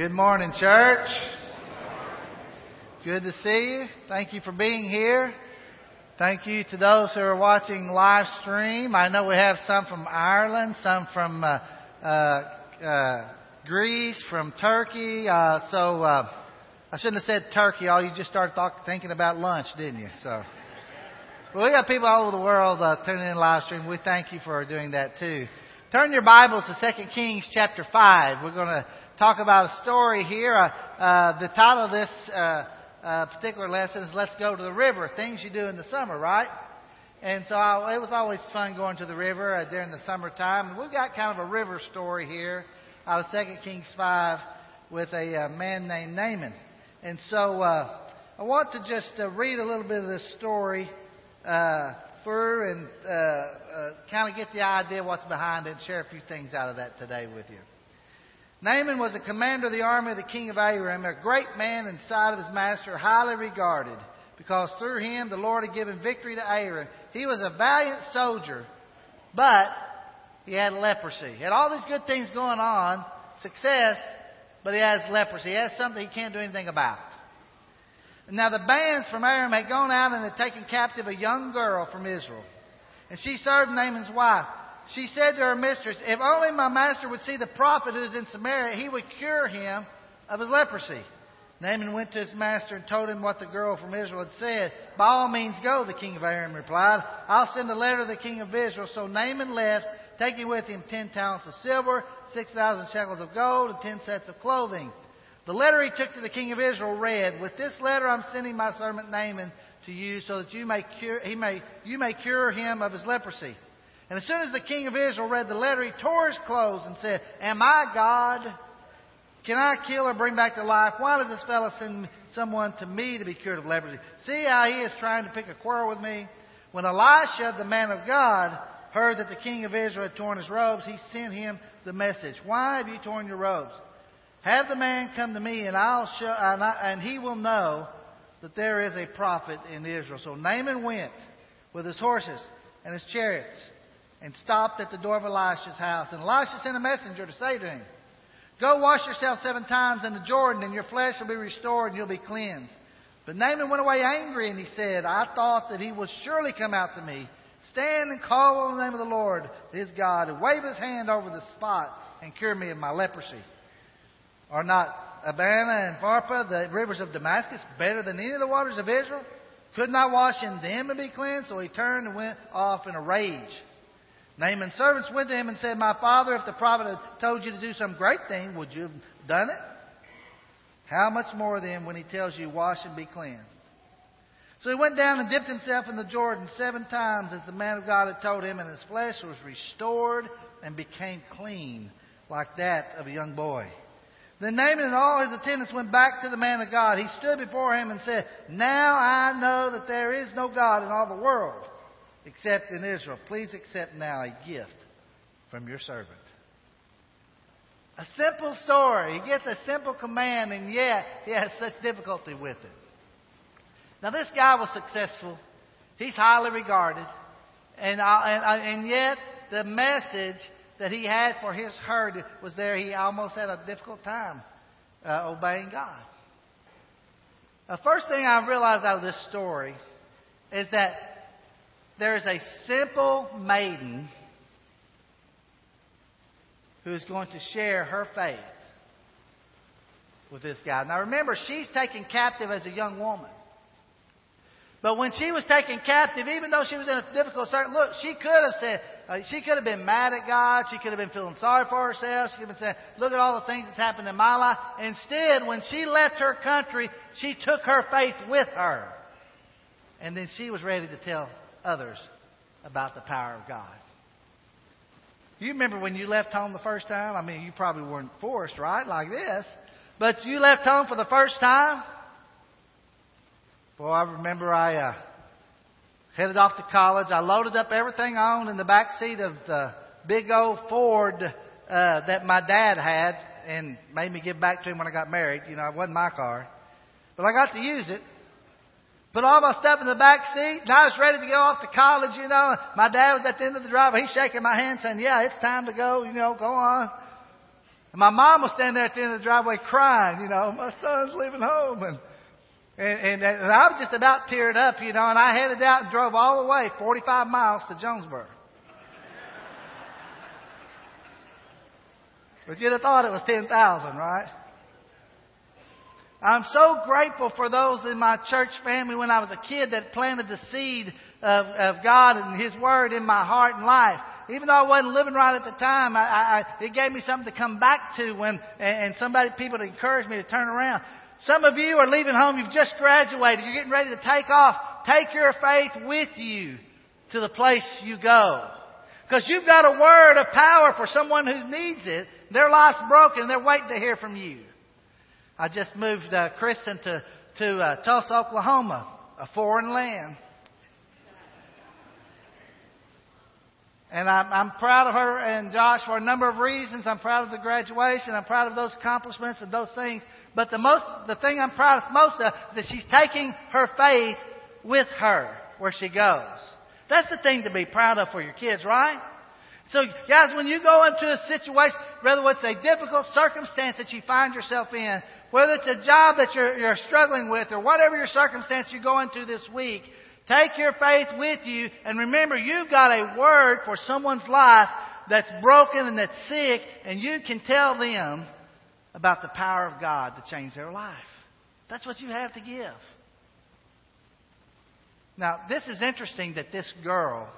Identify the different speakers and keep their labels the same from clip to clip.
Speaker 1: Good morning, church. Good to see you. Thank you for being here. Thank you to those who are watching live stream. I know we have some from Ireland, some from uh, uh, uh, Greece, from Turkey. Uh, so uh, I shouldn't have said Turkey. All you just started talk, thinking about lunch, didn't you? So. Well, we got people all over the world uh, tuning in live stream. We thank you for doing that too. Turn your Bibles to 2 Kings chapter 5. We're going to talk about a story here. Uh, uh, the title of this uh, uh, particular lesson is Let's Go to the River, Things You Do in the Summer, right? And so I, it was always fun going to the river uh, during the summertime. We've got kind of a river story here out of 2 Kings 5 with a uh, man named Naaman. And so I want to just read a little bit of this story through and uh, uh, kind of get the idea what's behind it and share a few things out of that today with you. Naaman was the commander of the army of the king of Aram, a great man in sight of his master, highly regarded, because through him the Lord had given victory to Aram. He was a valiant soldier, but he had leprosy. He had all these good things going on, success, but he has leprosy. He has something he can't do anything about. Now the bands from Aram had gone out and had taken captive a young girl from Israel. And she served Naaman's wife she said to her mistress, If only my master would see the prophet who is in Samaria, he would cure him of his leprosy. Naaman went to his master and told him what the girl from Israel had said. By all means go, the king of Aram replied. I'll send a letter to the king of Israel. So Naaman left, taking with him ten talents of silver, six thousand shekels of gold, and ten sets of clothing. The letter he took to the king of Israel read, With this letter I'm sending my servant Naaman to you so that you may cure, he may, you may cure him of his leprosy. And as soon as the king of Israel read the letter, he tore his clothes and said, Am I God? Can I kill or bring back to life? Why does this fellow send someone to me to be cured of leprosy? See how he is trying to pick a quarrel with me? When Elisha, the man of God, heard that the king of Israel had torn his robes, he sent him the message. Why have you torn your robes? Have the man come to me, and I'll show, and, I, and he will know that there is a prophet in Israel. So Naaman went with his horses and his chariots and stopped at the door of Elisha's house. And Elisha sent a messenger to say to him, Go wash yourself seven times in the Jordan, and your flesh will be restored, and you'll be cleansed. But Naaman went away angry, and he said, I thought that he would surely come out to me. Stand and call on the name of the Lord, his God, and wave his hand over the spot and cure me of my leprosy. Are not Abana and Pharpar, the rivers of Damascus, better than any of the waters of Israel? Could not wash in them and be cleansed? So he turned and went off in a rage. Naaman's servants went to him and said, My father, if the prophet had told you to do some great thing, would you have done it? How much more then when he tells you, Wash and be cleansed? So he went down and dipped himself in the Jordan seven times as the man of God had told him, and his flesh was restored and became clean like that of a young boy. Then Naaman and all his attendants went back to the man of God. He stood before him and said, Now I know that there is no God in all the world except in Israel. Please accept now a gift from your servant. A simple story. He gets a simple command, and yet he has such difficulty with it. Now, this guy was successful. He's highly regarded. And, uh, and, uh, and yet, the message that he had for his herd was there. He almost had a difficult time uh, obeying God. The first thing I realized out of this story is that there is a simple maiden who is going to share her faith with this guy. Now remember, she's taken captive as a young woman. But when she was taken captive, even though she was in a difficult circumstance, look, she could have said, uh, she could have been mad at God. She could have been feeling sorry for herself. She could have been saying, look at all the things that's happened in my life. Instead, when she left her country, she took her faith with her. And then she was ready to tell others about the power of God. You remember when you left home the first time? I mean, you probably weren't forced, right? Like this. But you left home for the first time? Well, I remember I uh, headed off to college. I loaded up everything I owned in the back seat of the big old Ford uh, that my dad had and made me give back to him when I got married. You know, it wasn't my car. But I got to use it. Put all my stuff in the back seat, and I was ready to go off to college, you know. My dad was at the end of the driveway. He's shaking my hand saying, yeah, it's time to go, you know, go on. And my mom was standing there at the end of the driveway crying, you know, my son's leaving home. And, and, and, and I was just about teared up, you know, and I headed out and drove all the way, 45 miles to Jonesboro. But you'd have thought it was 10,000, right? I'm so grateful for those in my church family when I was a kid that planted the seed of, of God and His Word in my heart and life. Even though I wasn't living right at the time, I, I, it gave me something to come back to when, and somebody, people to encourage me to turn around. Some of you are leaving home, you've just graduated, you're getting ready to take off. Take your faith with you to the place you go. Because you've got a word of power for someone who needs it. Their life's broken they're waiting to hear from you. I just moved uh, Kristen to, to uh, Tulsa, Oklahoma, a foreign land. And I'm, I'm proud of her and Josh for a number of reasons. I'm proud of the graduation. I'm proud of those accomplishments and those things. But the most, the thing I'm proudest most of is that she's taking her faith with her where she goes. That's the thing to be proud of for your kids, right? So, guys, when you go into a situation, whether it's a difficult circumstance that you find yourself in, whether it's a job that you're, you're struggling with, or whatever your circumstance you go into this week, Take your faith with you and remember you've got a word for someone's life that's broken and that's sick and you can tell them about the power of God to change their life. That's what you have to give. Now, this is interesting that this girl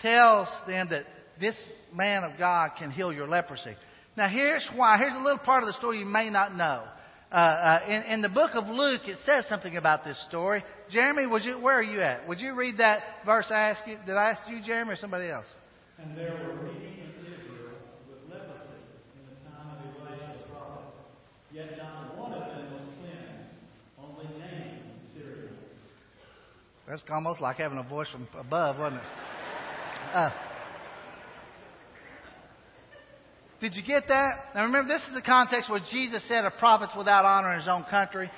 Speaker 1: tells them that this man of God can heal your leprosy. Now, here's why. Here's a little part of the story you may not know. Uh, uh, in, in the book of Luke, it says something about this story. Jeremy, would you, where are you at? Would you read that verse I asked you? Did I ask you, Jeremy, or somebody else?
Speaker 2: And there were many in Israel with leprosy in the time of Elijah the prophet. Yet not one of them was cleansed, only Naaman the Syrian.
Speaker 1: That's almost like having a voice from above, wasn't it? Uh, Did you get that? Now remember, this is the context where Jesus said a prophet's without honor in his own country.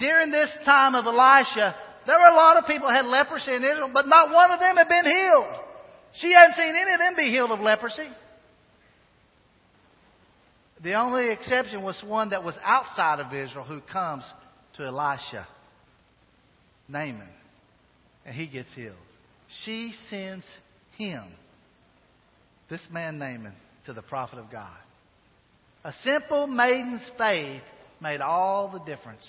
Speaker 1: During this time of Elisha, there were a lot of people had leprosy in Israel, but not one of them had been healed. She hadn't seen any of them be healed of leprosy. The only exception was one that was outside of Israel who comes to Elisha, Naaman, and he gets healed. She sends him, this man Naaman, to the prophet of God. A simple maiden's faith made all the difference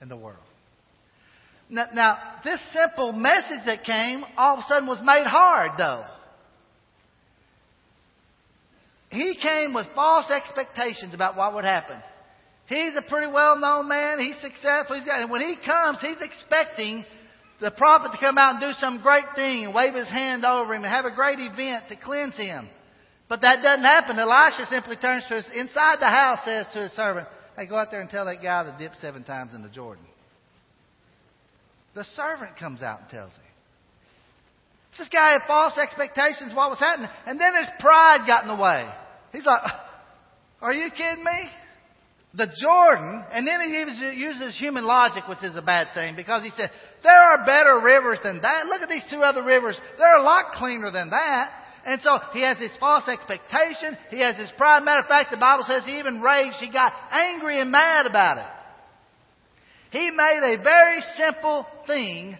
Speaker 1: in the world. Now, now, this simple message that came all of a sudden was made hard, though. He came with false expectations about what would happen. He's a pretty well known man. He's successful. He's got, and when he comes, he's expecting the prophet to come out and do some great thing and wave his hand over him and have a great event to cleanse him. But that doesn't happen. Elisha simply turns to his, inside the house, says to his servant, Hey, go out there and tell that guy to dip seven times in the Jordan. The servant comes out and tells him. This guy had false expectations of what was happening. And then his pride got in the way. He's like, uh, Are you kidding me? The Jordan, and then he uses human logic, which is a bad thing, because he said, There are better rivers than that. Look at these two other rivers. They're a lot cleaner than that. And so he has this false expectation. He has this pride. Matter of fact, the Bible says he even raged. He got angry and mad about it. He made a very simple thing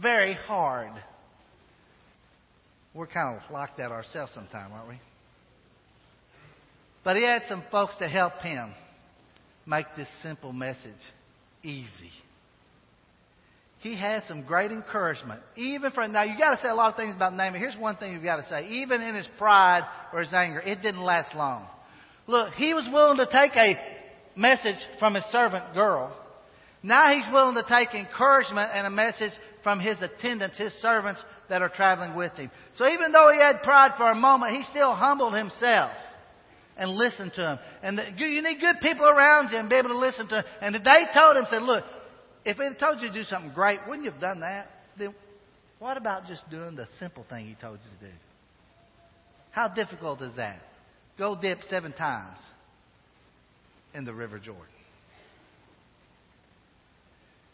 Speaker 1: very hard. We're kind of like that ourselves sometimes, aren't we? But he had some folks to help him make this simple message easy he had some great encouragement. Even from now, you got to say a lot of things about Naaman. Here's one thing you've got to say. Even in his pride or his anger, it didn't last long. Look, he was willing to take a message from his servant girl. Now he's willing to take encouragement and a message from his attendants, his servants that are traveling with him. So even though he had pride for a moment, he still humbled himself and listened to him. And you need good people around you and be able to listen to him. And they told him, said, look, if he had told you to do something great, wouldn't you have done that? Then what about just doing the simple thing he told you to do? How difficult is that? Go dip seven times in the River Jordan.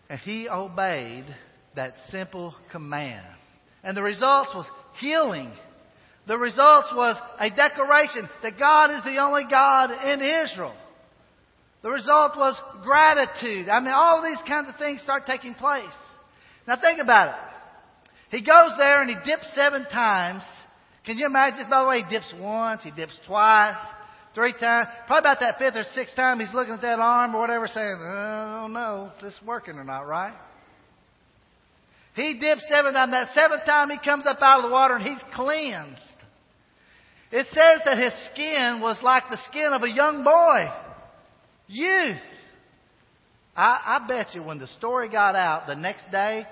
Speaker 1: And he obeyed that simple command. And the results was healing. The results was a declaration that God is the only God in Israel. The result was gratitude. I mean, all these kinds of things start taking place. Now think about it. He goes there and he dips seven times. Can you imagine? By the way, he dips once, he dips twice, three times. Probably about that fifth or sixth time he's looking at that arm or whatever saying, uh, I don't know if this is working or not, right? He dips seven times. That seventh time he comes up out of the water and he's cleansed. It says that his skin was like the skin of a young boy, youth. I, I bet you when the story got out the next day,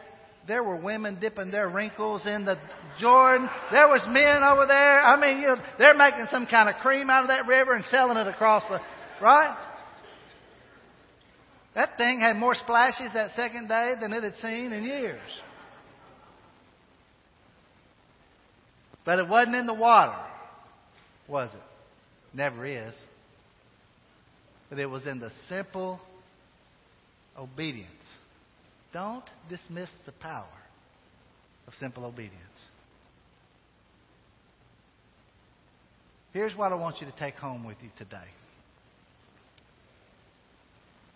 Speaker 1: there were women dipping their wrinkles in the Jordan. There was men over there. I mean, you know, they're making some kind of cream out of that river and selling it across the, right? That thing had more splashes that second day than it had seen in years. But it wasn't in the water was it? Never is. But it was in the simple obedience. Don't dismiss the power of simple obedience. Here's what I want you to take home with you today.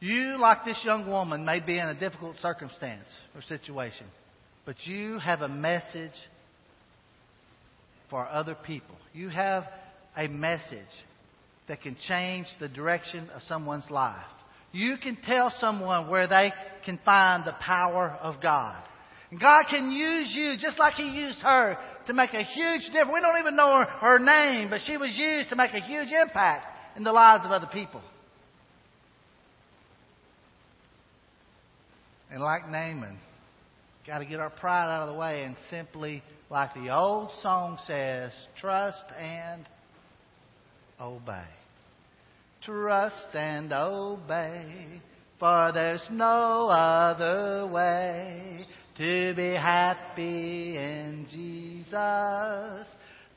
Speaker 1: You, like this young woman, may be in a difficult circumstance or situation, but you have a message for other people. You have a message that can change the direction of someone's life. You can tell someone where they can find the power of God. And God can use you just like He used her to make a huge difference. We don't even know her, her name, but she was used to make a huge impact in the lives of other people. And like Naaman, got to get our pride out of the way and simply, like the old song says, trust and obey. Trust and obey, for there's no other way to be happy in Jesus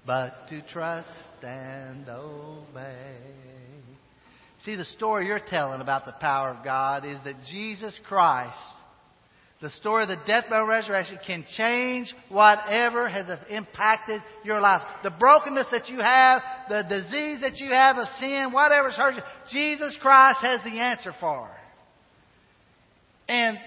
Speaker 1: but to trust and obey. See, the story you're telling about the power of God is that Jesus Christ the story of the death, burial, resurrection can change whatever has impacted your life. The brokenness that you have, the disease that you have of sin, whatever's hurt you, Jesus Christ has the answer for. And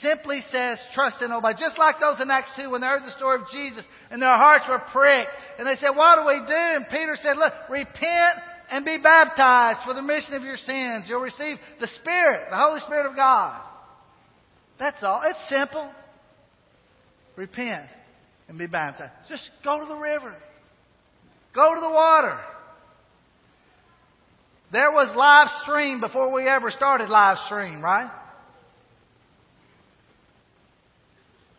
Speaker 1: simply says, trust and obey. Just like those in Acts 2 when they heard the story of Jesus and their hearts were pricked. And they said, what do we do? And Peter said, look, repent and be baptized for the remission of your sins. You'll receive the Spirit, the Holy Spirit of God. That's all. It's simple. Repent and be baptized. Just go to the river. Go to the water. There was live stream before we ever started live stream, right?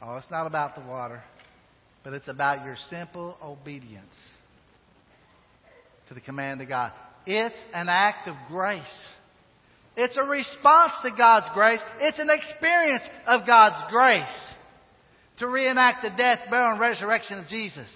Speaker 1: Oh, it's not about the water, but it's about your simple obedience to the command of God. It's an act of grace. It's a response to God's grace. It's an experience of God's grace to reenact the death, burial, and resurrection of Jesus.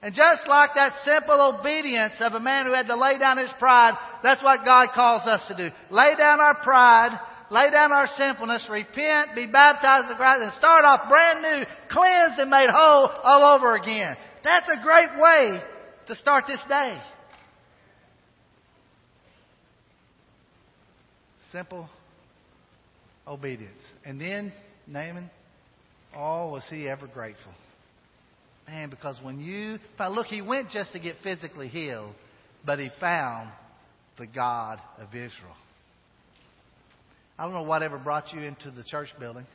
Speaker 1: And just like that simple obedience of a man who had to lay down his pride, that's what God calls us to do. Lay down our pride, lay down our sinfulness, repent, be baptized in Christ, and start off brand new, cleansed and made whole all over again. That's a great way to start this day. Simple obedience. And then Naaman, oh, was he ever grateful. Man, because when you, look, he went just to get physically healed, but he found the God of Israel. I don't know whatever brought you into the church building.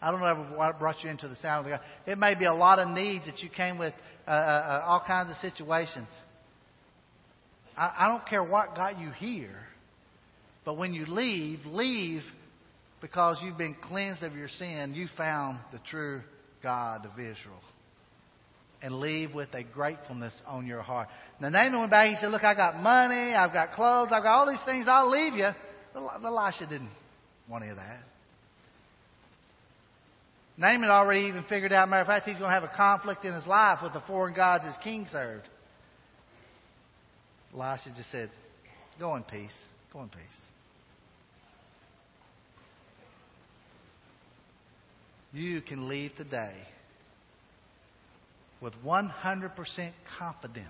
Speaker 1: I don't know what brought you into the sound of the God. It may be a lot of needs that you came with, uh, uh, uh all kinds of situations. I, I don't care what got you here. But when you leave, leave because you've been cleansed of your sin. You found the true God of Israel. And leave with a gratefulness on your heart. Now, Naaman went back. He said, Look, I got money. I've got clothes. I've got all these things. I'll leave you. But Elisha didn't want any of that. Naaman already even figured out, matter of fact, he's going to have a conflict in his life with the foreign gods his king served. Elisha just said, Go in peace. Go in peace. You can leave today with 100% confidence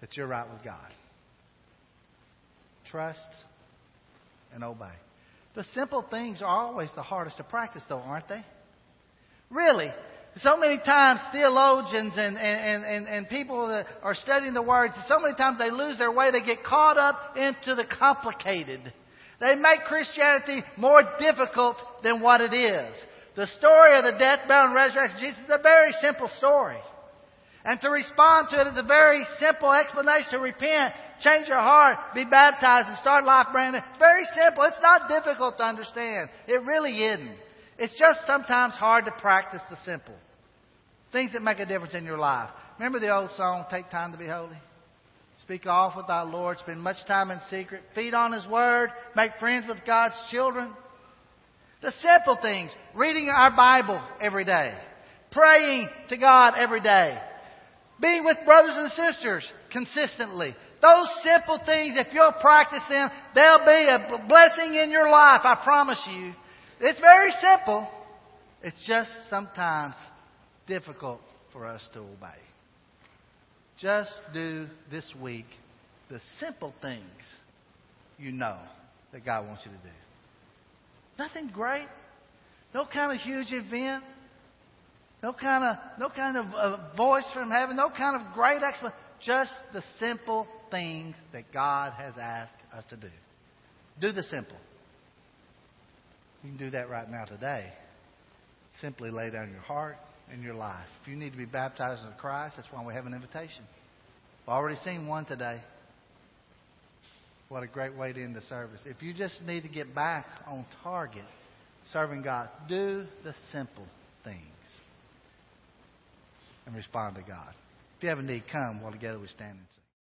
Speaker 1: that you're right with God. Trust and obey. The simple things are always the hardest to practice, though, aren't they? Really. So many times, theologians and, and, and, and people that are studying the Word, so many times they lose their way. They get caught up into the complicated. They make Christianity more difficult than what it is. The story of the death, burial, and resurrection of Jesus is a very simple story. And to respond to it is a very simple explanation to repent, change your heart, be baptized, and start life brand new. It's very simple. It's not difficult to understand. It really isn't. It's just sometimes hard to practice the simple. Things that make a difference in your life. Remember the old song, Take Time to Be Holy? Speak off with thy Lord. Spend much time in secret. Feed on His Word. Make friends with God's children. The simple things. Reading our Bible every day. Praying to God every day. Being with brothers and sisters consistently. Those simple things, if you'll practice them, they'll be a blessing in your life, I promise you. It's very simple. It's just sometimes difficult for us to obey. Just do this week the simple things you know that God wants you to do. Nothing great. No kind of huge event. No kind of, no kind of uh, voice from heaven. No kind of great explanation. Just the simple things that God has asked us to do. Do the simple. You can do that right now today. Simply lay down your heart and your life. If you need to be baptized in Christ, that's why we have an invitation. We've already seen one today. What a great way to end the service. If you just need to get back on target, serving God, do the simple things and respond to God. If you have a need, come while together we stand and sing.